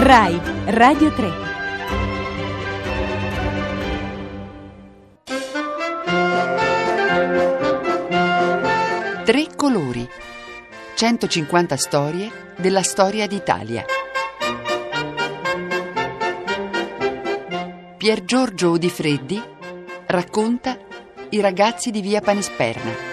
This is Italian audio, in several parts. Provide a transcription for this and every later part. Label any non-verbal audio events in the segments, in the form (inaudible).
RAI Radio 3 Tre colori. 150 storie della storia d'Italia. Pier Giorgio Udifreddi racconta I ragazzi di via Panisperna.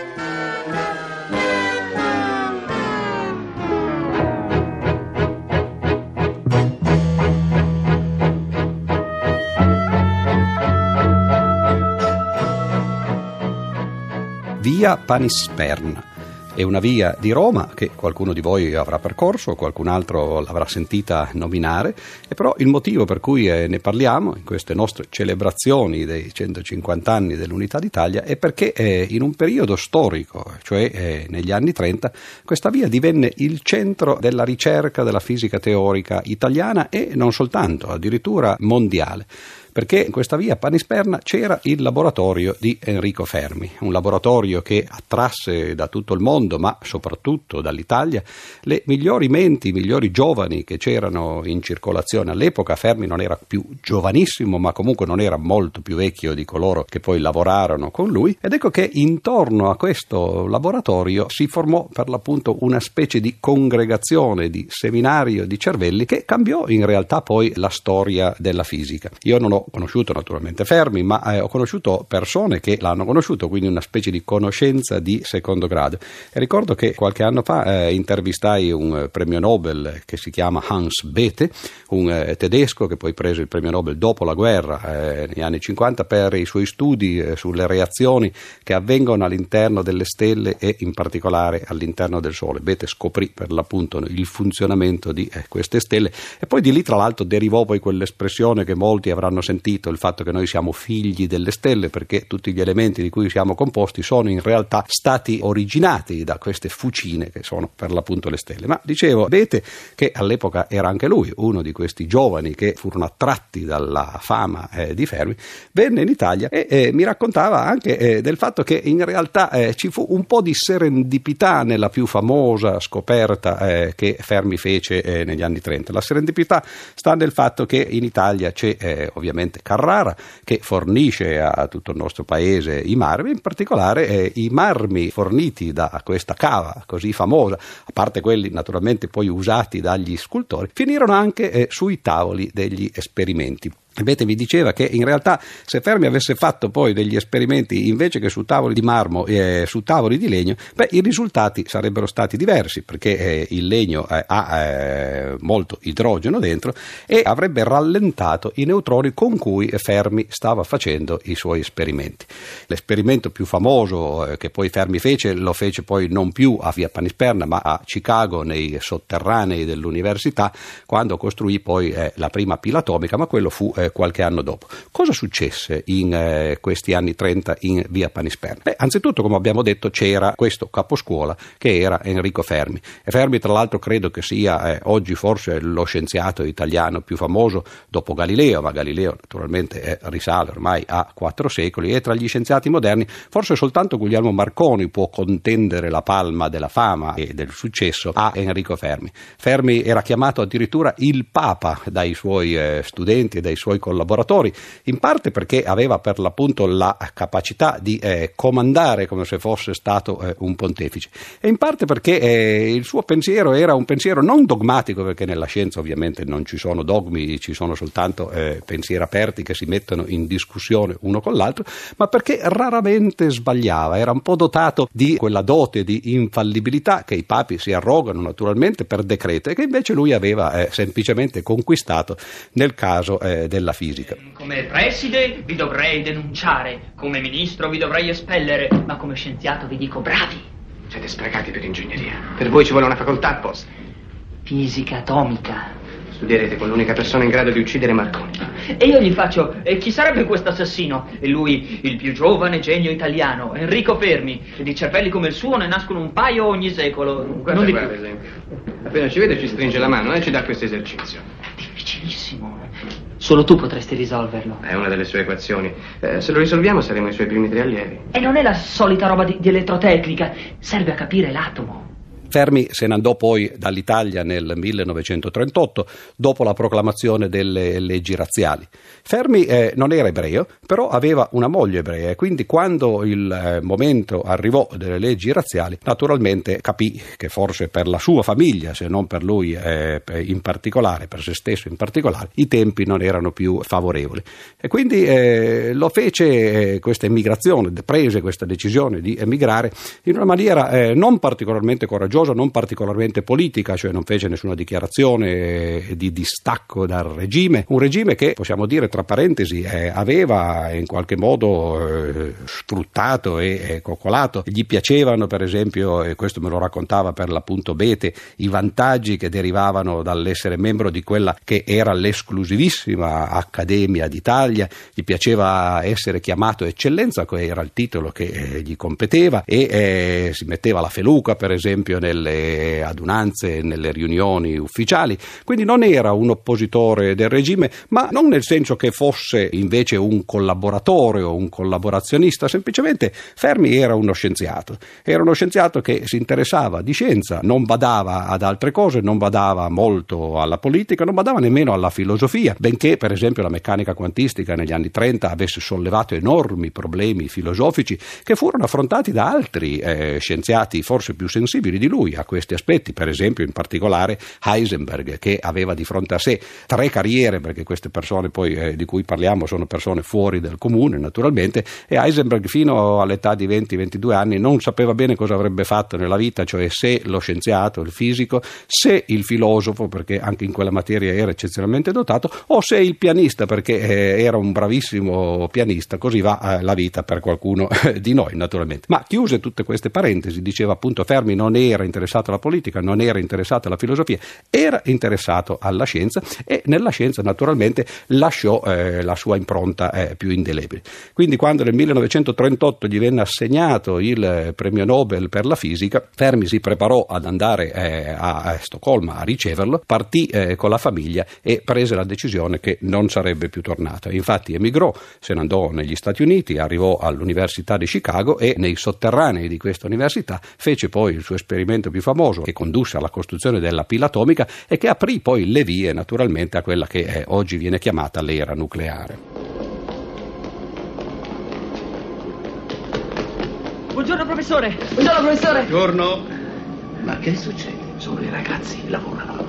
Via Panisperna. È una via di Roma che qualcuno di voi avrà percorso, qualcun altro l'avrà sentita nominare, e però il motivo per cui eh, ne parliamo in queste nostre celebrazioni dei 150 anni dell'Unità d'Italia è perché eh, in un periodo storico, cioè eh, negli anni 30, questa via divenne il centro della ricerca della fisica teorica italiana e non soltanto, addirittura mondiale perché in questa via Panisperna c'era il laboratorio di Enrico Fermi, un laboratorio che attrasse da tutto il mondo, ma soprattutto dall'Italia, le migliori menti, i migliori giovani che c'erano in circolazione. All'epoca Fermi non era più giovanissimo, ma comunque non era molto più vecchio di coloro che poi lavorarono con lui ed ecco che intorno a questo laboratorio si formò per l'appunto una specie di congregazione, di seminario di cervelli che cambiò in realtà poi la storia della fisica. Io non ho conosciuto naturalmente Fermi, ma eh, ho conosciuto persone che l'hanno conosciuto, quindi una specie di conoscenza di secondo grado. E ricordo che qualche anno fa eh, intervistai un eh, premio Nobel che si chiama Hans Bethe, un eh, tedesco che poi prese il premio Nobel dopo la guerra, eh, negli anni 50, per i suoi studi eh, sulle reazioni che avvengono all'interno delle stelle e in particolare all'interno del Sole. Bethe scoprì per l'appunto il funzionamento di queste stelle e poi di lì tra l'altro derivò poi quell'espressione che molti avranno sentito sentito il fatto che noi siamo figli delle stelle perché tutti gli elementi di cui siamo composti sono in realtà stati originati da queste fucine che sono per l'appunto le stelle. Ma dicevo, Bete, che all'epoca era anche lui uno di questi giovani che furono attratti dalla fama eh, di Fermi, venne in Italia e eh, mi raccontava anche eh, del fatto che in realtà eh, ci fu un po' di serendipità nella più famosa scoperta eh, che Fermi fece eh, negli anni 30. La serendipità sta nel fatto che in Italia c'è ovviamente ovviamente Carrara, che fornisce a tutto il nostro paese i marmi, in particolare eh, i marmi forniti da questa cava così famosa, a parte quelli naturalmente poi usati dagli scultori, finirono anche eh, sui tavoli degli esperimenti. Bete mi diceva che in realtà se Fermi avesse fatto poi degli esperimenti invece che su tavoli di marmo e eh, su tavoli di legno, beh, i risultati sarebbero stati diversi perché eh, il legno eh, ha eh, molto idrogeno dentro e avrebbe rallentato i neutroni con cui Fermi stava facendo i suoi esperimenti. L'esperimento più famoso eh, che poi Fermi fece lo fece poi non più a Via Panisperna ma a Chicago nei sotterranei dell'università quando costruì poi eh, la prima pila atomica, ma quello fu eh, qualche anno dopo. Cosa successe in eh, questi anni 30 in via Panisperna? Beh, anzitutto, come abbiamo detto, c'era questo caposcuola che era Enrico Fermi. E Fermi, tra l'altro, credo che sia eh, oggi forse lo scienziato italiano più famoso dopo Galileo, ma Galileo naturalmente risale ormai a quattro secoli e tra gli scienziati moderni forse soltanto Guglielmo Marconi può contendere la palma della fama e del successo a Enrico Fermi. Fermi era chiamato addirittura il Papa dai suoi eh, studenti e dai suoi suoi collaboratori, in parte perché aveva per l'appunto la capacità di eh, comandare come se fosse stato eh, un pontefice. E in parte perché eh, il suo pensiero era un pensiero non dogmatico perché nella scienza ovviamente non ci sono dogmi, ci sono soltanto eh, pensieri aperti che si mettono in discussione uno con l'altro, ma perché raramente sbagliava, era un po' dotato di quella dote di infallibilità che i papi si arrogano naturalmente per decreto e che invece lui aveva eh, semplicemente conquistato nel caso eh, della fisica. Come preside vi dovrei denunciare, come ministro vi dovrei espellere, ma come scienziato vi dico bravi. Siete sprecati per ingegneria. Per voi ci vuole una facoltà apposta. Fisica atomica. Studierete con l'unica persona in grado di uccidere Marconi. E io gli faccio, e chi sarebbe questo assassino? E lui, il più giovane genio italiano, Enrico Fermi. E di cervelli come il suo ne nascono un paio ogni secolo. Guarda, non guarda, esempio. Appena ci vede ci stringe la mano e ci dà questo esercizio. Difficilissimo. Solo tu potresti risolverlo. È una delle sue equazioni. Eh, se lo risolviamo saremo i suoi primi tre allievi. E non è la solita roba di, di elettrotecnica. Serve a capire l'atomo. Fermi se ne andò poi dall'Italia nel 1938 dopo la proclamazione delle leggi razziali. Fermi eh, non era ebreo, però aveva una moglie ebrea e quindi quando il eh, momento arrivò delle leggi razziali, naturalmente capì che forse per la sua famiglia, se non per lui eh, in particolare, per se stesso in particolare, i tempi non erano più favorevoli. E quindi eh, lo fece eh, questa emigrazione, prese questa decisione di emigrare in una maniera eh, non particolarmente coraggiosa, non particolarmente politica, cioè non fece nessuna dichiarazione di distacco dal regime, un regime che possiamo dire tra parentesi eh, aveva in qualche modo eh, sfruttato e eh, coccolato, gli piacevano per esempio, e questo me lo raccontava per l'appunto Bete, i vantaggi che derivavano dall'essere membro di quella che era l'esclusivissima Accademia d'Italia, gli piaceva essere chiamato eccellenza, che era il titolo che eh, gli competeva e eh, si metteva la feluca per esempio nelle adunanze, nelle riunioni ufficiali, quindi non era un oppositore del regime, ma non nel senso che fosse invece un collaboratore o un collaborazionista, semplicemente Fermi era uno scienziato, era uno scienziato che si interessava di scienza, non badava ad altre cose, non badava molto alla politica, non badava nemmeno alla filosofia, benché per esempio la meccanica quantistica negli anni 30 avesse sollevato enormi problemi filosofici che furono affrontati da altri eh, scienziati forse più sensibili di lui a questi aspetti, per esempio in particolare Heisenberg che aveva di fronte a sé tre carriere, perché queste persone poi eh, di cui parliamo sono persone fuori del comune naturalmente, e Heisenberg fino all'età di 20-22 anni non sapeva bene cosa avrebbe fatto nella vita, cioè se lo scienziato, il fisico, se il filosofo, perché anche in quella materia era eccezionalmente dotato, o se il pianista, perché eh, era un bravissimo pianista, così va eh, la vita per qualcuno di noi naturalmente. Ma chiuse tutte queste parentesi, diceva appunto Fermi non era interessato alla politica, non era interessato alla filosofia, era interessato alla scienza e nella scienza naturalmente lasciò eh, la sua impronta eh, più indelebile. Quindi quando nel 1938 gli venne assegnato il premio Nobel per la fisica, Fermi si preparò ad andare eh, a, a, Stoccolma a riceverlo, partì eh, con la famiglia e prese la decisione che non sarebbe più tornato. Infatti emigrò, se ne andò negli Stati Uniti, arrivò all'Università di Chicago e nei sotterranei di questa università fece poi il suo esperimento più famoso che condusse alla costruzione della pila atomica e che aprì poi le vie naturalmente a quella che eh, oggi viene chiamata l'era nucleare. Buongiorno professore! Buongiorno professore! Buongiorno! Ma che succede? Solo i ragazzi lavorano.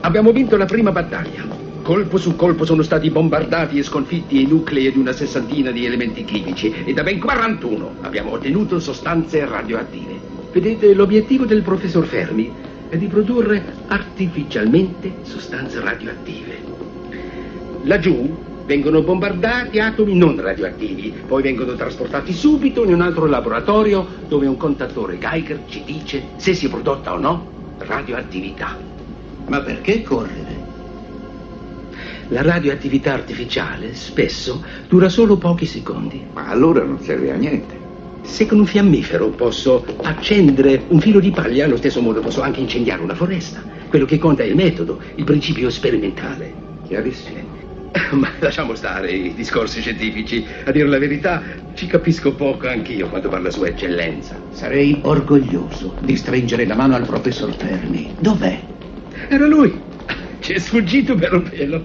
Abbiamo vinto la prima battaglia. Colpo su colpo sono stati bombardati e sconfitti i nuclei di una sessantina di elementi chimici e da ben 41 abbiamo ottenuto sostanze radioattive. Vedete, l'obiettivo del professor Fermi è di produrre artificialmente sostanze radioattive. Laggiù vengono bombardati atomi non radioattivi, poi vengono trasportati subito in un altro laboratorio dove un contatore Geiger ci dice se si è prodotta o no radioattività. Ma perché correre? La radioattività artificiale spesso dura solo pochi secondi. Ma allora non serve a niente. Se con un fiammifero posso accendere un filo di paglia, allo stesso modo posso anche incendiare una foresta. Quello che conta è il metodo, il principio sperimentale. Chiarissimo. (laughs) Ma lasciamo stare i discorsi scientifici. A dire la verità, ci capisco poco anch'io quando parla Sua Eccellenza. Sarei orgoglioso di stringere la mano al professor Fermi. Dov'è? Era lui. Ci è sfuggito per un pelo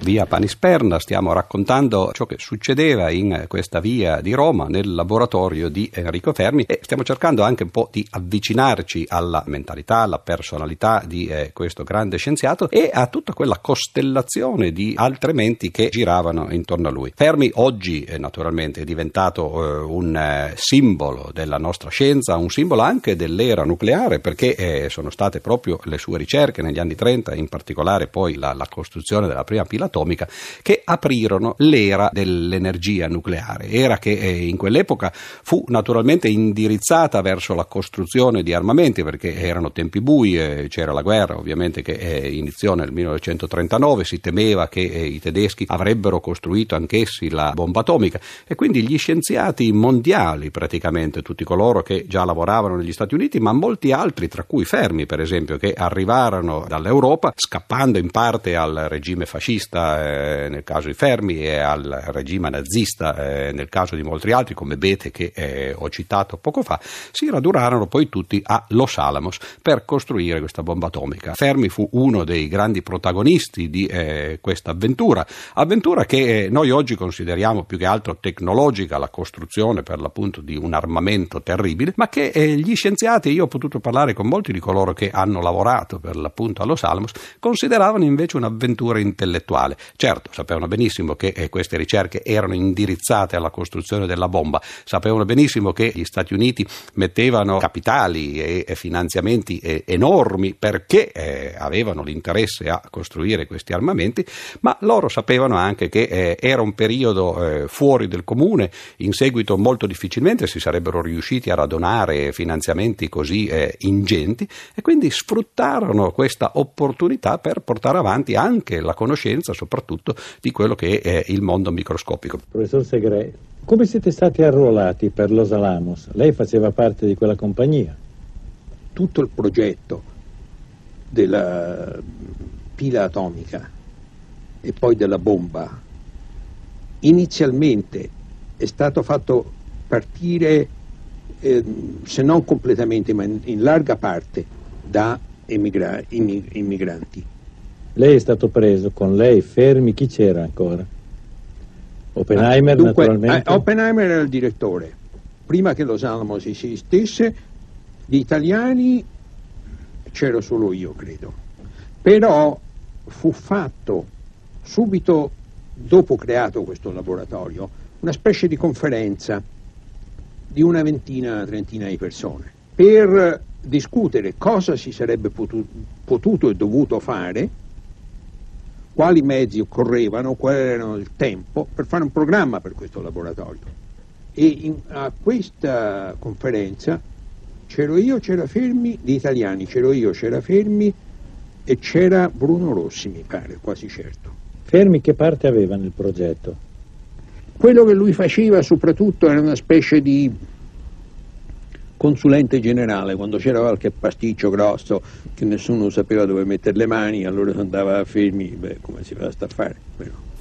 via Panisperna stiamo raccontando ciò che succedeva in questa via di Roma nel laboratorio di Enrico Fermi e stiamo cercando anche un po' di avvicinarci alla mentalità, alla personalità di eh, questo grande scienziato e a tutta quella costellazione di altre menti che giravano intorno a lui. Fermi oggi eh, naturalmente è diventato eh, un eh, simbolo della nostra scienza, un simbolo anche dell'era nucleare perché eh, sono state proprio le sue ricerche negli anni 30, in particolare poi la, la costruzione della prima pila atomica che aprirono l'era dell'energia nucleare, era che eh, in quell'epoca fu naturalmente indirizzata verso la costruzione di armamenti perché erano tempi bui, eh, c'era la guerra ovviamente che eh, iniziò nel 1939, si temeva che i tedeschi avrebbero costruito anch'essi la bomba atomica e quindi gli scienziati mondiali praticamente, tutti coloro che già lavoravano negli Stati Uniti, ma molti altri, tra cui Fermi per esempio, che arrivarono dall'Europa scappando in parte al regime fascista comunista eh, nel caso di Fermi e al regime nazista eh, nel caso di molti altri come Bete che eh, ho citato poco fa, si radurarono poi tutti a Los Alamos per costruire questa bomba atomica. Fermi fu uno dei grandi protagonisti di eh, questa avventura, avventura che eh, noi oggi consideriamo più che altro tecnologica, la costruzione per l'appunto di un armamento terribile, ma che eh, gli scienziati, io ho potuto parlare con molti di coloro che hanno lavorato per l'appunto a Los Alamos, consideravano invece un'avventura intellettuale. Certo, sapevano benissimo che eh, queste ricerche erano indirizzate alla costruzione della bomba, sapevano benissimo che gli Stati Uniti mettevano capitali e, finanziamenti eh, enormi perché eh, avevano l'interesse a costruire questi armamenti, ma loro sapevano anche che era un periodo fuori del comune, in seguito molto difficilmente si sarebbero riusciti a radunare finanziamenti così ingenti e quindi sfruttarono questa opportunità per portare avanti anche la conoscenza soprattutto di quello che è il mondo microscopico. Professor Segre, come siete stati arruolati per Los Alamos? Lei faceva parte di quella compagnia. Tutto il progetto della pila atomica e poi della bomba inizialmente è stato fatto partire, eh, se non completamente, ma in, in larga parte, da emigra- immigranti. Lei è stato preso con lei, fermi, chi c'era ancora? Oppenheimer Dunque, naturalmente? Eh, Oppenheimer era il direttore. Prima che Los Alamos esistesse, gli italiani c'ero solo io, credo. Però fu fatto subito dopo creato questo laboratorio una specie di conferenza di una ventina, trentina di persone per discutere cosa si sarebbe potuto, potuto e dovuto fare, quali mezzi occorrevano, qual era il tempo per fare un programma per questo laboratorio. E in, a questa conferenza c'ero io, c'era Fermi, di italiani, c'ero io, c'era Fermi e c'era Bruno Rossi, mi pare, quasi certo. Fermi che parte aveva nel progetto? Quello che lui faceva soprattutto era una specie di consulente generale, quando c'era qualche pasticcio grosso che nessuno sapeva dove mettere le mani, allora andava fermi, beh, come si fa a fare?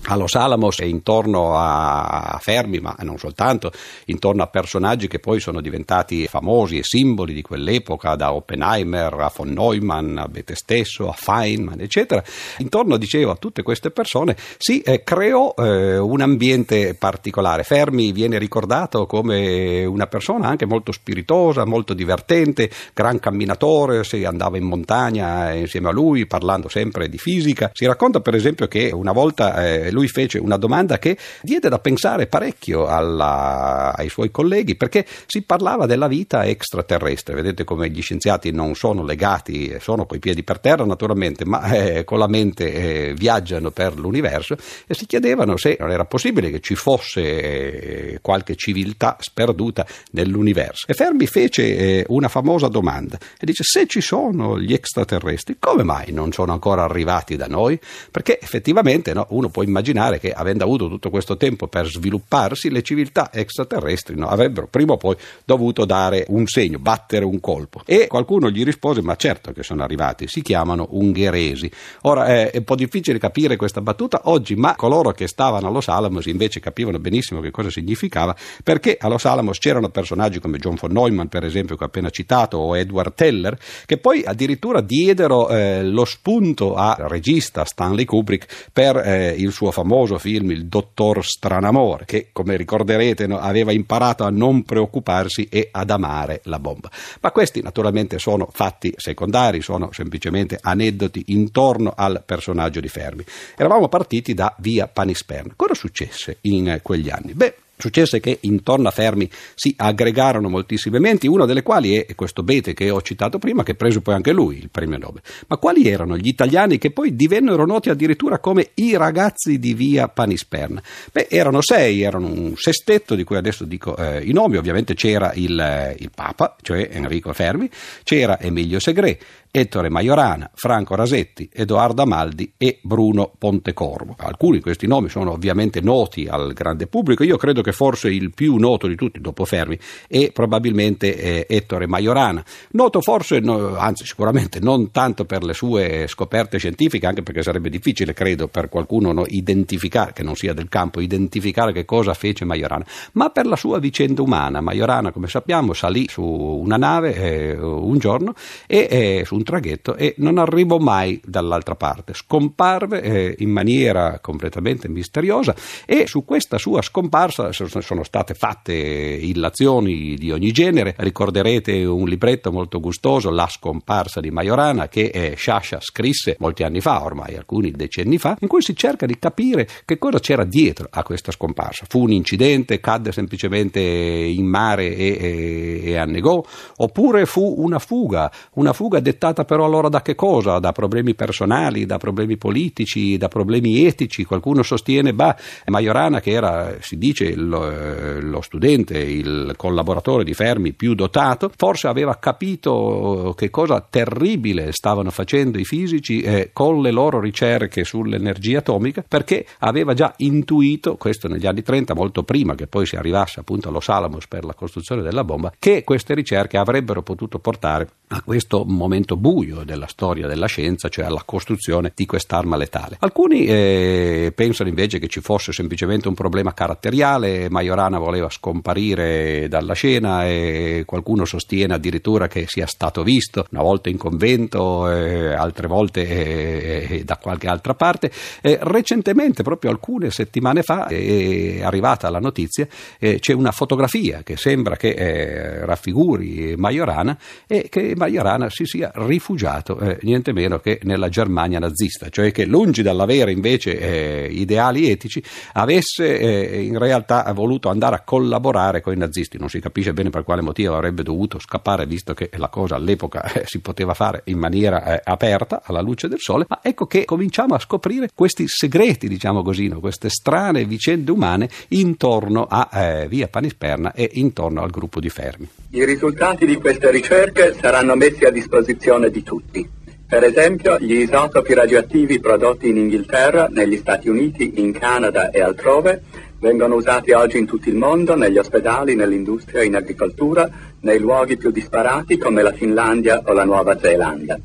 A Los Alamos e intorno a Fermi, ma non soltanto, intorno a personaggi che poi sono diventati famosi e simboli di quell'epoca, da Oppenheimer a von Neumann, a Bethe stesso, a Feynman, eccetera. Intorno, dicevo, a tutte queste persone si eh, creò eh, un ambiente particolare. Fermi viene ricordato come una persona anche molto spiritosa, molto divertente, gran camminatore, si andava in montagna insieme a lui parlando sempre di fisica. Si racconta per esempio che una volta eh, lui fece una domanda che diede da pensare parecchio alla, ai suoi colleghi perché si parlava della vita extraterrestre. Vedete come gli scienziati non sono legati, sono coi piedi per terra naturalmente, ma eh, con la mente eh, viaggiano per l'universo e si chiedevano se non era possibile che ci fosse eh, qualche civiltà sperduta nell'universo. E Fermi fece eh, una famosa domanda e dice se ci sono gli extraterrestri, come mai non sono ancora arrivati da noi? Perché effettivamente no, uno può immaginare immaginare che, avendo avuto tutto questo tempo per svilupparsi, le civiltà extraterrestri no, avrebbero prima o poi dovuto dare un segno, battere un colpo. E qualcuno gli rispose: Ma certo che sono arrivati, si chiamano ungheresi. Ora è un po' difficile capire questa battuta oggi, ma coloro che stavano a Los invece capivano benissimo che cosa significava, perché a Los c'erano personaggi come John von Neumann, per esempio, che ho appena citato, o Edward Teller, che poi addirittura diedero eh, lo spunto al regista Stanley Kubrick per eh, il suo famoso film Il dottor Stranamore, che come ricorderete aveva imparato a non preoccuparsi e ad amare la bomba. Ma questi naturalmente sono fatti secondari, sono semplicemente aneddoti intorno al personaggio di Fermi. Eravamo partiti da via Panisperna. Cosa successe in quegli anni? Beh, Successe che intorno a Fermi si aggregarono moltissime menti, una delle quali è questo Bete che ho citato prima, che prese poi anche lui il premio Nobel. Ma quali erano gli italiani che poi divennero noti addirittura come i ragazzi di via Panisperna? Beh, erano sei, erano un sestetto di cui adesso dico eh, i nomi, ovviamente c'era il, il, Papa, cioè Enrico Fermi, c'era Emilio Segre, Ettore Majorana, Franco Rasetti, Edoardo Amaldi e Bruno Pontecorvo. Alcuni di questi nomi sono ovviamente noti al grande pubblico, io credo che forse il più noto di tutti dopo Fermi è probabilmente eh, Ettore Majorana, noto forse, no, anzi sicuramente non tanto per le sue scoperte scientifiche, anche perché sarebbe difficile, credo, per qualcuno no, identificare, che non sia del campo, identificare che cosa fece Majorana, ma per la sua vicenda umana. Majorana, come sappiamo, salì su una nave eh, un giorno e eh, su un traghetto e non arrivò mai dall'altra parte. Scomparve eh, in maniera completamente misteriosa e su questa sua scomparsa sono state fatte illazioni di ogni genere. Ricorderete un libretto molto gustoso, La scomparsa di Majorana, che eh, Sciascia scrisse molti anni fa, ormai alcuni decenni fa, in cui si cerca di capire che cosa c'era dietro a questa scomparsa. Fu un incidente, cadde semplicemente in mare e, e, e annegò, oppure fu una fuga, una fuga dettata però allora da che cosa? Da problemi personali, da problemi politici, da problemi etici. Qualcuno sostiene, bah, Majorana che era, si dice, lo, eh, lo studente, il collaboratore di Fermi più dotato, forse aveva capito che cosa terribile stavano facendo i fisici eh, con le loro ricerche sull'energia atomica, perché aveva già intuito, questo negli anni 30, molto prima che poi si arrivasse appunto allo Salamos per la costruzione della bomba, che queste ricerche avrebbero potuto portare a questo momento buio della storia della scienza, cioè alla costruzione di quest'arma letale. Alcuni eh, pensano invece che ci fosse semplicemente un problema caratteriale, Majorana voleva scomparire dalla scena e qualcuno sostiene addirittura che sia stato visto una volta in convento, eh, altre volte eh, eh da qualche altra parte. recentemente, proprio alcune settimane fa, è arrivata la notizia, eh, c'è una fotografia che sembra che eh, raffiguri Majorana e che Majorana si sia rifugiato eh, niente meno che nella Germania nazista, cioè che lungi dall'avere invece eh, ideali etici avesse eh, in realtà voluto andare a collaborare con i nazisti, non si capisce bene per quale motivo avrebbe dovuto scappare visto che la cosa all'epoca eh, si poteva fare in maniera eh, aperta alla luce del sole, ma ecco che cominciamo a scoprire questi segreti, diciamo così, no? queste strane vicende umane intorno a eh, Via Panisperna e intorno al gruppo di Fermi. I risultati di queste ricerche saranno messi a disposizione di tutti. Per esempio, gli isotopi radioattivi prodotti in Inghilterra, negli Stati Uniti, in Canada e altrove vengono usati oggi in tutto il mondo, negli ospedali, nell'industria, in agricoltura, nei luoghi più disparati come la Finlandia o la Nuova Zelanda.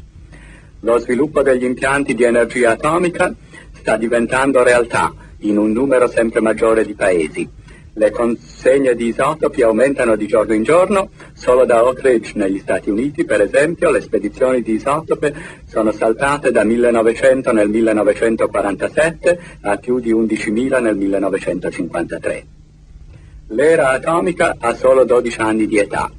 Lo sviluppo degli impianti di energia atomica sta diventando realtà in un numero sempre maggiore di paesi le consegne di isotopi aumentano di giorno in giorno, solo da Oak Ridge negli Stati Uniti, per esempio, le spedizioni di isotope sono saltate da 1900 nel 1947 a più di 11.000 nel 1953. L'era atomica ha solo 12 anni di età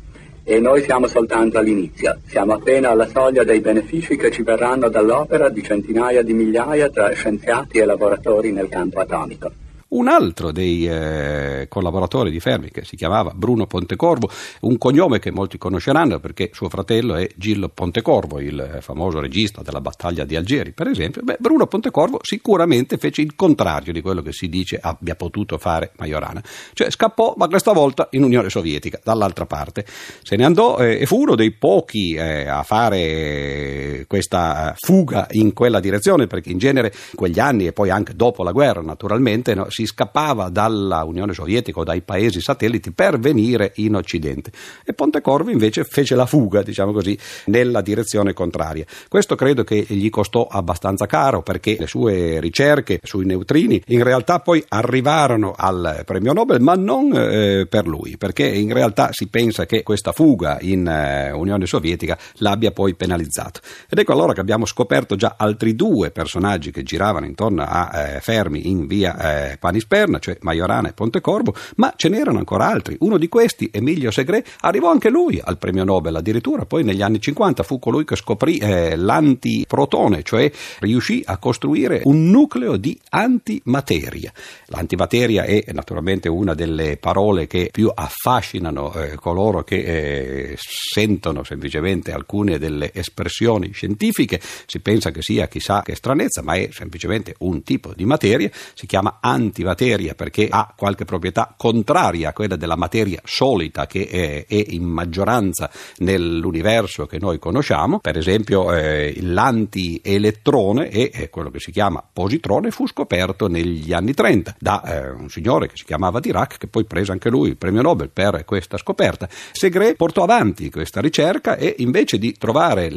e noi siamo soltanto all'inizio, siamo appena alla soglia dei benefici che ci verranno dall'opera di centinaia di migliaia tra scienziati e lavoratori nel campo atomico. Un altro dei eh, collaboratori di Fermi, che si chiamava Bruno Pontecorvo, un cognome che molti conosceranno perché suo fratello è Gillo Pontecorvo, il famoso regista della battaglia di Algeri, per esempio. Beh, Bruno Pontecorvo sicuramente fece il contrario di quello che si dice abbia potuto fare Majorana, cioè scappò, ma questa volta in Unione Sovietica, dall'altra parte. Se ne andò eh, e fu uno dei pochi eh, a fare questa fuga in quella direzione, perché in genere in quegli anni e poi anche dopo la guerra, naturalmente, no, si si scappava dalla Unione Sovietica o dai paesi satelliti per venire in Occidente. E Pontecorvo invece fece la fuga, diciamo così, nella direzione contraria. Questo credo che gli costò abbastanza caro perché le sue ricerche sui neutrini in realtà poi arrivarono al premio Nobel, ma non eh, per lui, perché in realtà si pensa che questa fuga in eh, Unione Sovietica l'abbia poi penalizzato. Ed ecco allora che abbiamo scoperto già altri due personaggi che giravano intorno a eh, Fermi in via eh, Panisperna, cioè Majorana e Pontecorvo, ma ce n'erano ancora altri. Uno di questi, Emilio Segre, arrivò anche lui al premio Nobel, addirittura poi negli anni 50 fu colui che scoprì eh, l'antiprotone, cioè riuscì a costruire un nucleo di antimateria. L'antimateria è naturalmente una delle parole che più affascinano eh, coloro che eh, sentono semplicemente alcune delle espressioni scientifiche, si pensa che sia chissà che stranezza, ma è semplicemente un tipo di materia, si chiama antimateria perché ha qualche proprietà contraria a quella della materia solita che è, è in maggioranza nell'universo che noi conosciamo, per esempio eh, l'antielettrone e quello che si chiama positrone fu scoperto negli anni 30 da eh, un signore che si chiamava Dirac che poi prese anche lui il premio Nobel per questa scoperta. Segre portò avanti questa ricerca e invece di trovare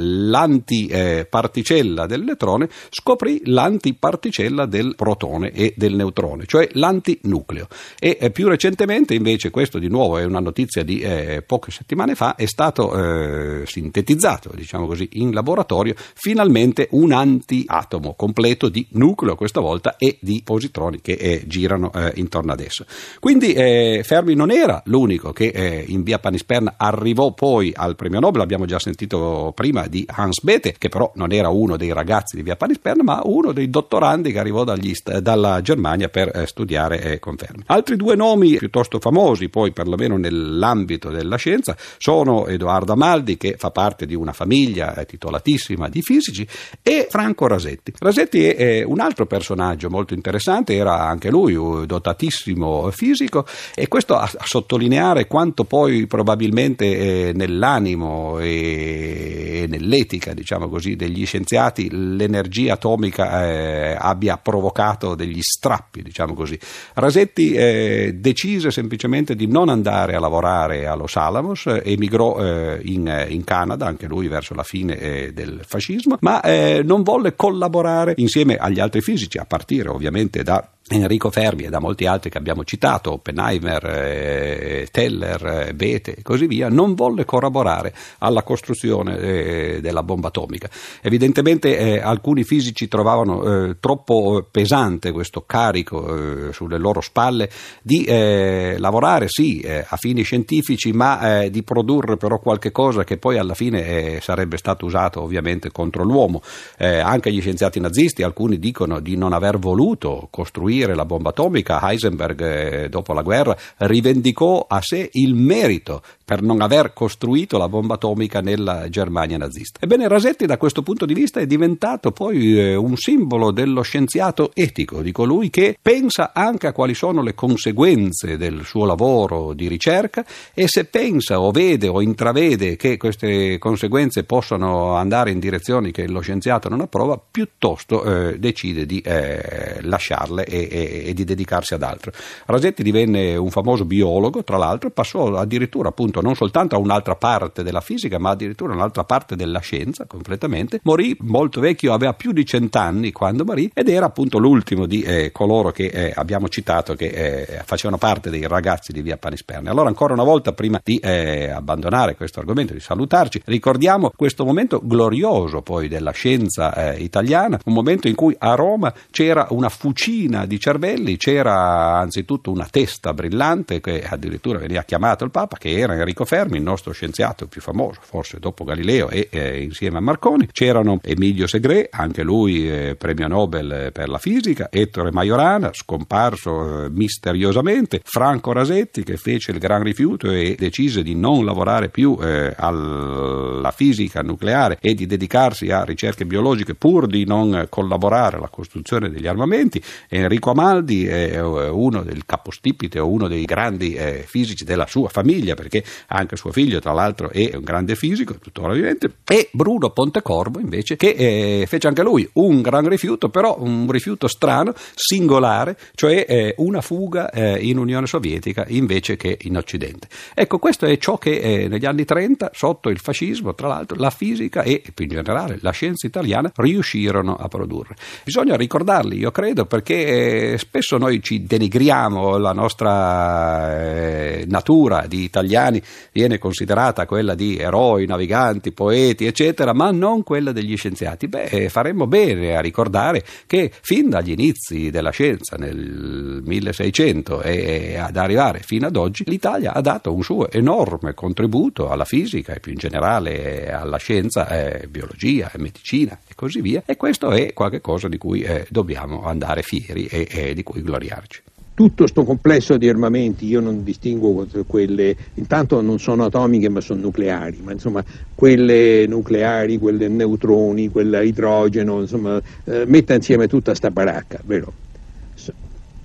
l'antiparticella dell'elettrone scoprì l'antiparticella del protone e del neutrone, cioè l'antinucleo. E eh, più recentemente invece, questo di nuovo è una notizia di eh, poche settimane fa, è stato eh, sintetizzato, diciamo così, in laboratorio finalmente un antiatomo completo di nucleo questa volta e di positroni che eh, girano eh, intorno ad esso. Quindi eh, Fermi non era l'unico che in via Panisperna arrivò poi al premio Nobel, abbiamo già sentito prima di Hans Bethe, che però non era uno dei ragazzi di via Panisperna, ma uno dei dottorandi che arrivò dagli, dalla Germania per eh, studiare eh, conferme. Altri due nomi piuttosto famosi, poi perlomeno nell'ambito della scienza, sono Edoardo Amaldi, che fa parte di una famiglia eh, titolatissima di fisici, e Franco Rasetti. Rasetti è un altro personaggio molto interessante, era anche lui un dotatissimo fisico, e questo a, a sottolineare quanto poi probabilmente nell'animo e nell'etica, diciamo così, degli scienziati l'energia atomica eh, abbia provocato degli strappi, diciamo così. Rasetti eh, decise semplicemente di non andare a lavorare a Los Alamos, eh, emigrò eh, in, in, Canada, anche lui verso la fine eh, del fascismo, ma non volle collaborare insieme agli altri fisici, a partire ovviamente da Enrico Fermi e da molti altri che abbiamo citato, Oppenheimer, eh, Teller, eh, Bethe e così via, non volle collaborare alla costruzione eh, della bomba atomica. Evidentemente eh, alcuni fisici trovavano eh, troppo pesante questo carico eh, sulle loro spalle di lavorare sì a fini scientifici ma di produrre però qualche cosa che poi alla fine sarebbe stato usato ovviamente contro l'uomo. anche gli scienziati nazisti, alcuni dicono di non aver voluto costruire costruire la bomba atomica, Heisenberg eh, dopo la guerra rivendicò a sé il merito per non aver costruito la bomba atomica nella Germania nazista. Ebbene, Rasetti da questo punto di vista è diventato poi eh, un simbolo dello scienziato etico, di colui che pensa anche a quali sono le conseguenze del suo lavoro di ricerca e se pensa o vede o intravede che queste conseguenze possono andare in direzioni che lo scienziato non approva, piuttosto eh, decide di eh, lasciarle e e, e, di dedicarsi ad altro. Rasetti divenne un famoso biologo, tra l'altro, passò addirittura appunto non soltanto a un'altra parte della fisica, ma addirittura a un'altra parte della scienza completamente. Morì molto vecchio, aveva più di cent'anni quando morì ed era appunto l'ultimo di eh, coloro che eh, abbiamo citato che eh, facevano parte dei ragazzi di Via Panisperna. Allora ancora una volta prima di eh, abbandonare questo argomento, di salutarci, ricordiamo questo momento glorioso poi della scienza eh, italiana, un momento in cui a Roma c'era una fucina di cervelli c'era anzitutto una testa brillante che addirittura veniva chiamato il Papa, che era Enrico Fermi, il nostro scienziato più famoso, forse dopo Galileo e eh, insieme a Marconi. C'erano Emilio Segre, anche lui eh, premio Nobel per la fisica, Ettore Majorana, scomparso eh, misteriosamente, Franco Rasetti che fece il gran rifiuto e decise di non lavorare più eh, alla fisica nucleare e di dedicarsi a ricerche biologiche pur di non collaborare alla costruzione degli armamenti. Enrico Amaldi è uno del capostipite o uno dei grandi eh, fisici della sua famiglia, perché anche suo figlio, tra l'altro, è un grande fisico, tuttora vivente, e Bruno Pontecorvo, invece, che eh, fece anche lui un gran rifiuto, però un rifiuto strano, singolare, cioè eh, una fuga eh, in Unione Sovietica invece che in Occidente. Ecco, questo è ciò che eh, negli anni 30, sotto il fascismo, tra l'altro, la fisica e più in generale la scienza italiana riuscirono a produrre. Bisogna ricordarli, io credo, perché spesso noi ci denigriamo, la nostra eh, natura di italiani viene considerata quella di eroi, naviganti, poeti, eccetera, ma non quella degli scienziati. Beh, faremmo bene a ricordare che fin dagli inizi della scienza nel 1600 e ad arrivare fino ad oggi, l'Italia ha dato un suo enorme contributo alla fisica e più in generale alla scienza, eh, biologia e medicina e così via, e questo è qualcosa di cui eh, dobbiamo andare fieri e, e di cui gloriarci tutto questo complesso di armamenti, io non distingo quelle, intanto non sono atomiche ma sono nucleari, ma insomma quelle nucleari, quelle neutroni, quella idrogeno, insomma eh, metta insieme tutta sta baracca, vero?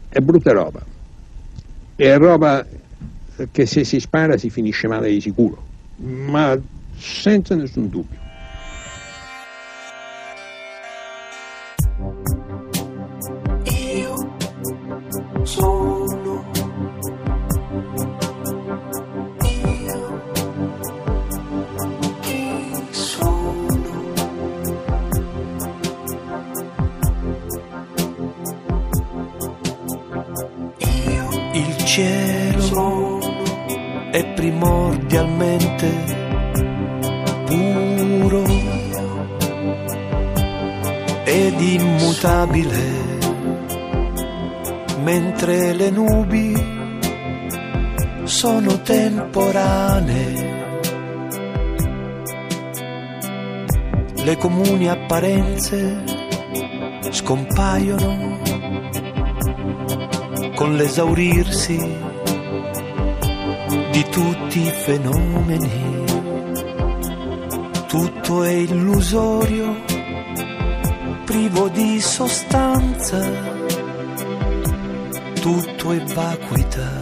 è brutta roba. È roba che se si spara si finisce male di sicuro, ma senza nessun dubbio. so le nubi sono temporanee. Le comuni apparenze scompaiono con l'esaurirsi di tutti i fenomeni. Tutto è illusorio, privo di sostanza, tutto è vacuità.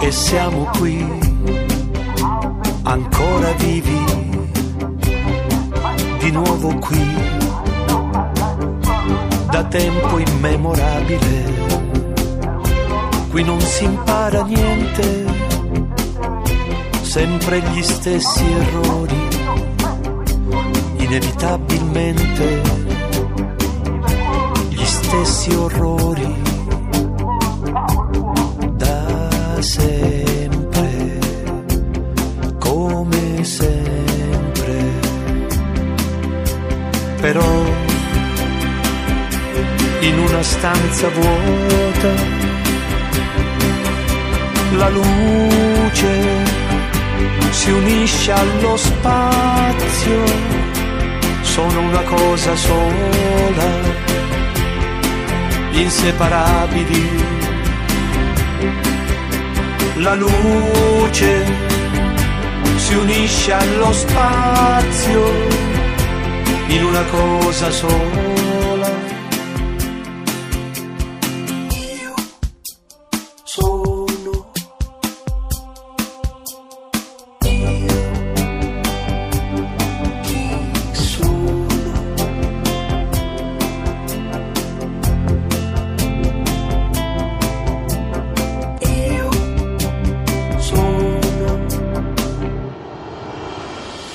E siamo qui ancora vivi, di nuovo qui, da tempo immemorabile. Qui non si impara niente, sempre gli stessi errori, inevitabilmente gli stessi orrori. Da sempre, come sempre. Però in una stanza vuota la luce si unisce allo spazio, sono una cosa sola, inseparabili. La luce si unisce allo spazio in una cosa sola.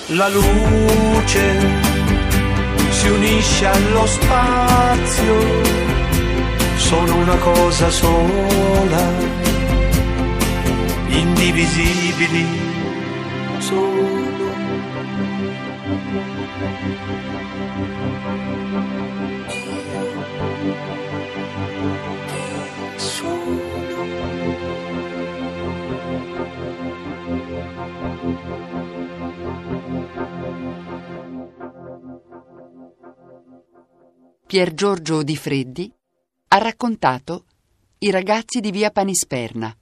La luce si unisce allo spazio, sono una cosa sola, indivisibili sono. Pier Giorgio Di Freddi ha raccontato I ragazzi di via Panisperna.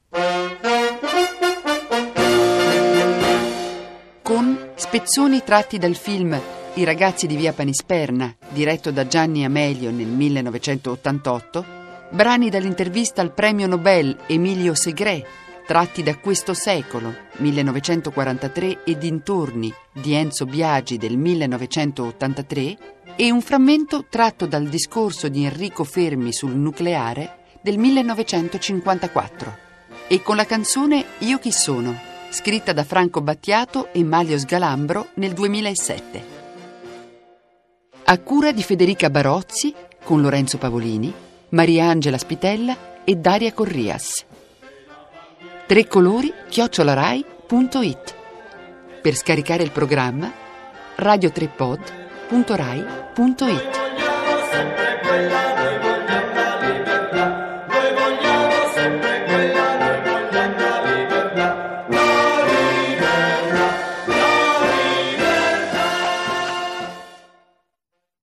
Con spezzoni tratti dal film I ragazzi di via Panisperna, diretto da Gianni Amelio nel 1988, brani dall'intervista al premio Nobel Emilio Segre, tratti da Questo secolo, 1943 e dintorni di Enzo Biagi del 1983 e un frammento tratto dal discorso di Enrico Fermi sul nucleare del 1954 e con la canzone Io chi sono, scritta da Franco Battiato e Maglio Sgalambro nel 2007. A cura di Federica Barozzi con Lorenzo Pavolini, Maria Angela Spitella e Daria Corrias. Tre chiocciolarai.it Per scaricare il programma radio3pod.rai.it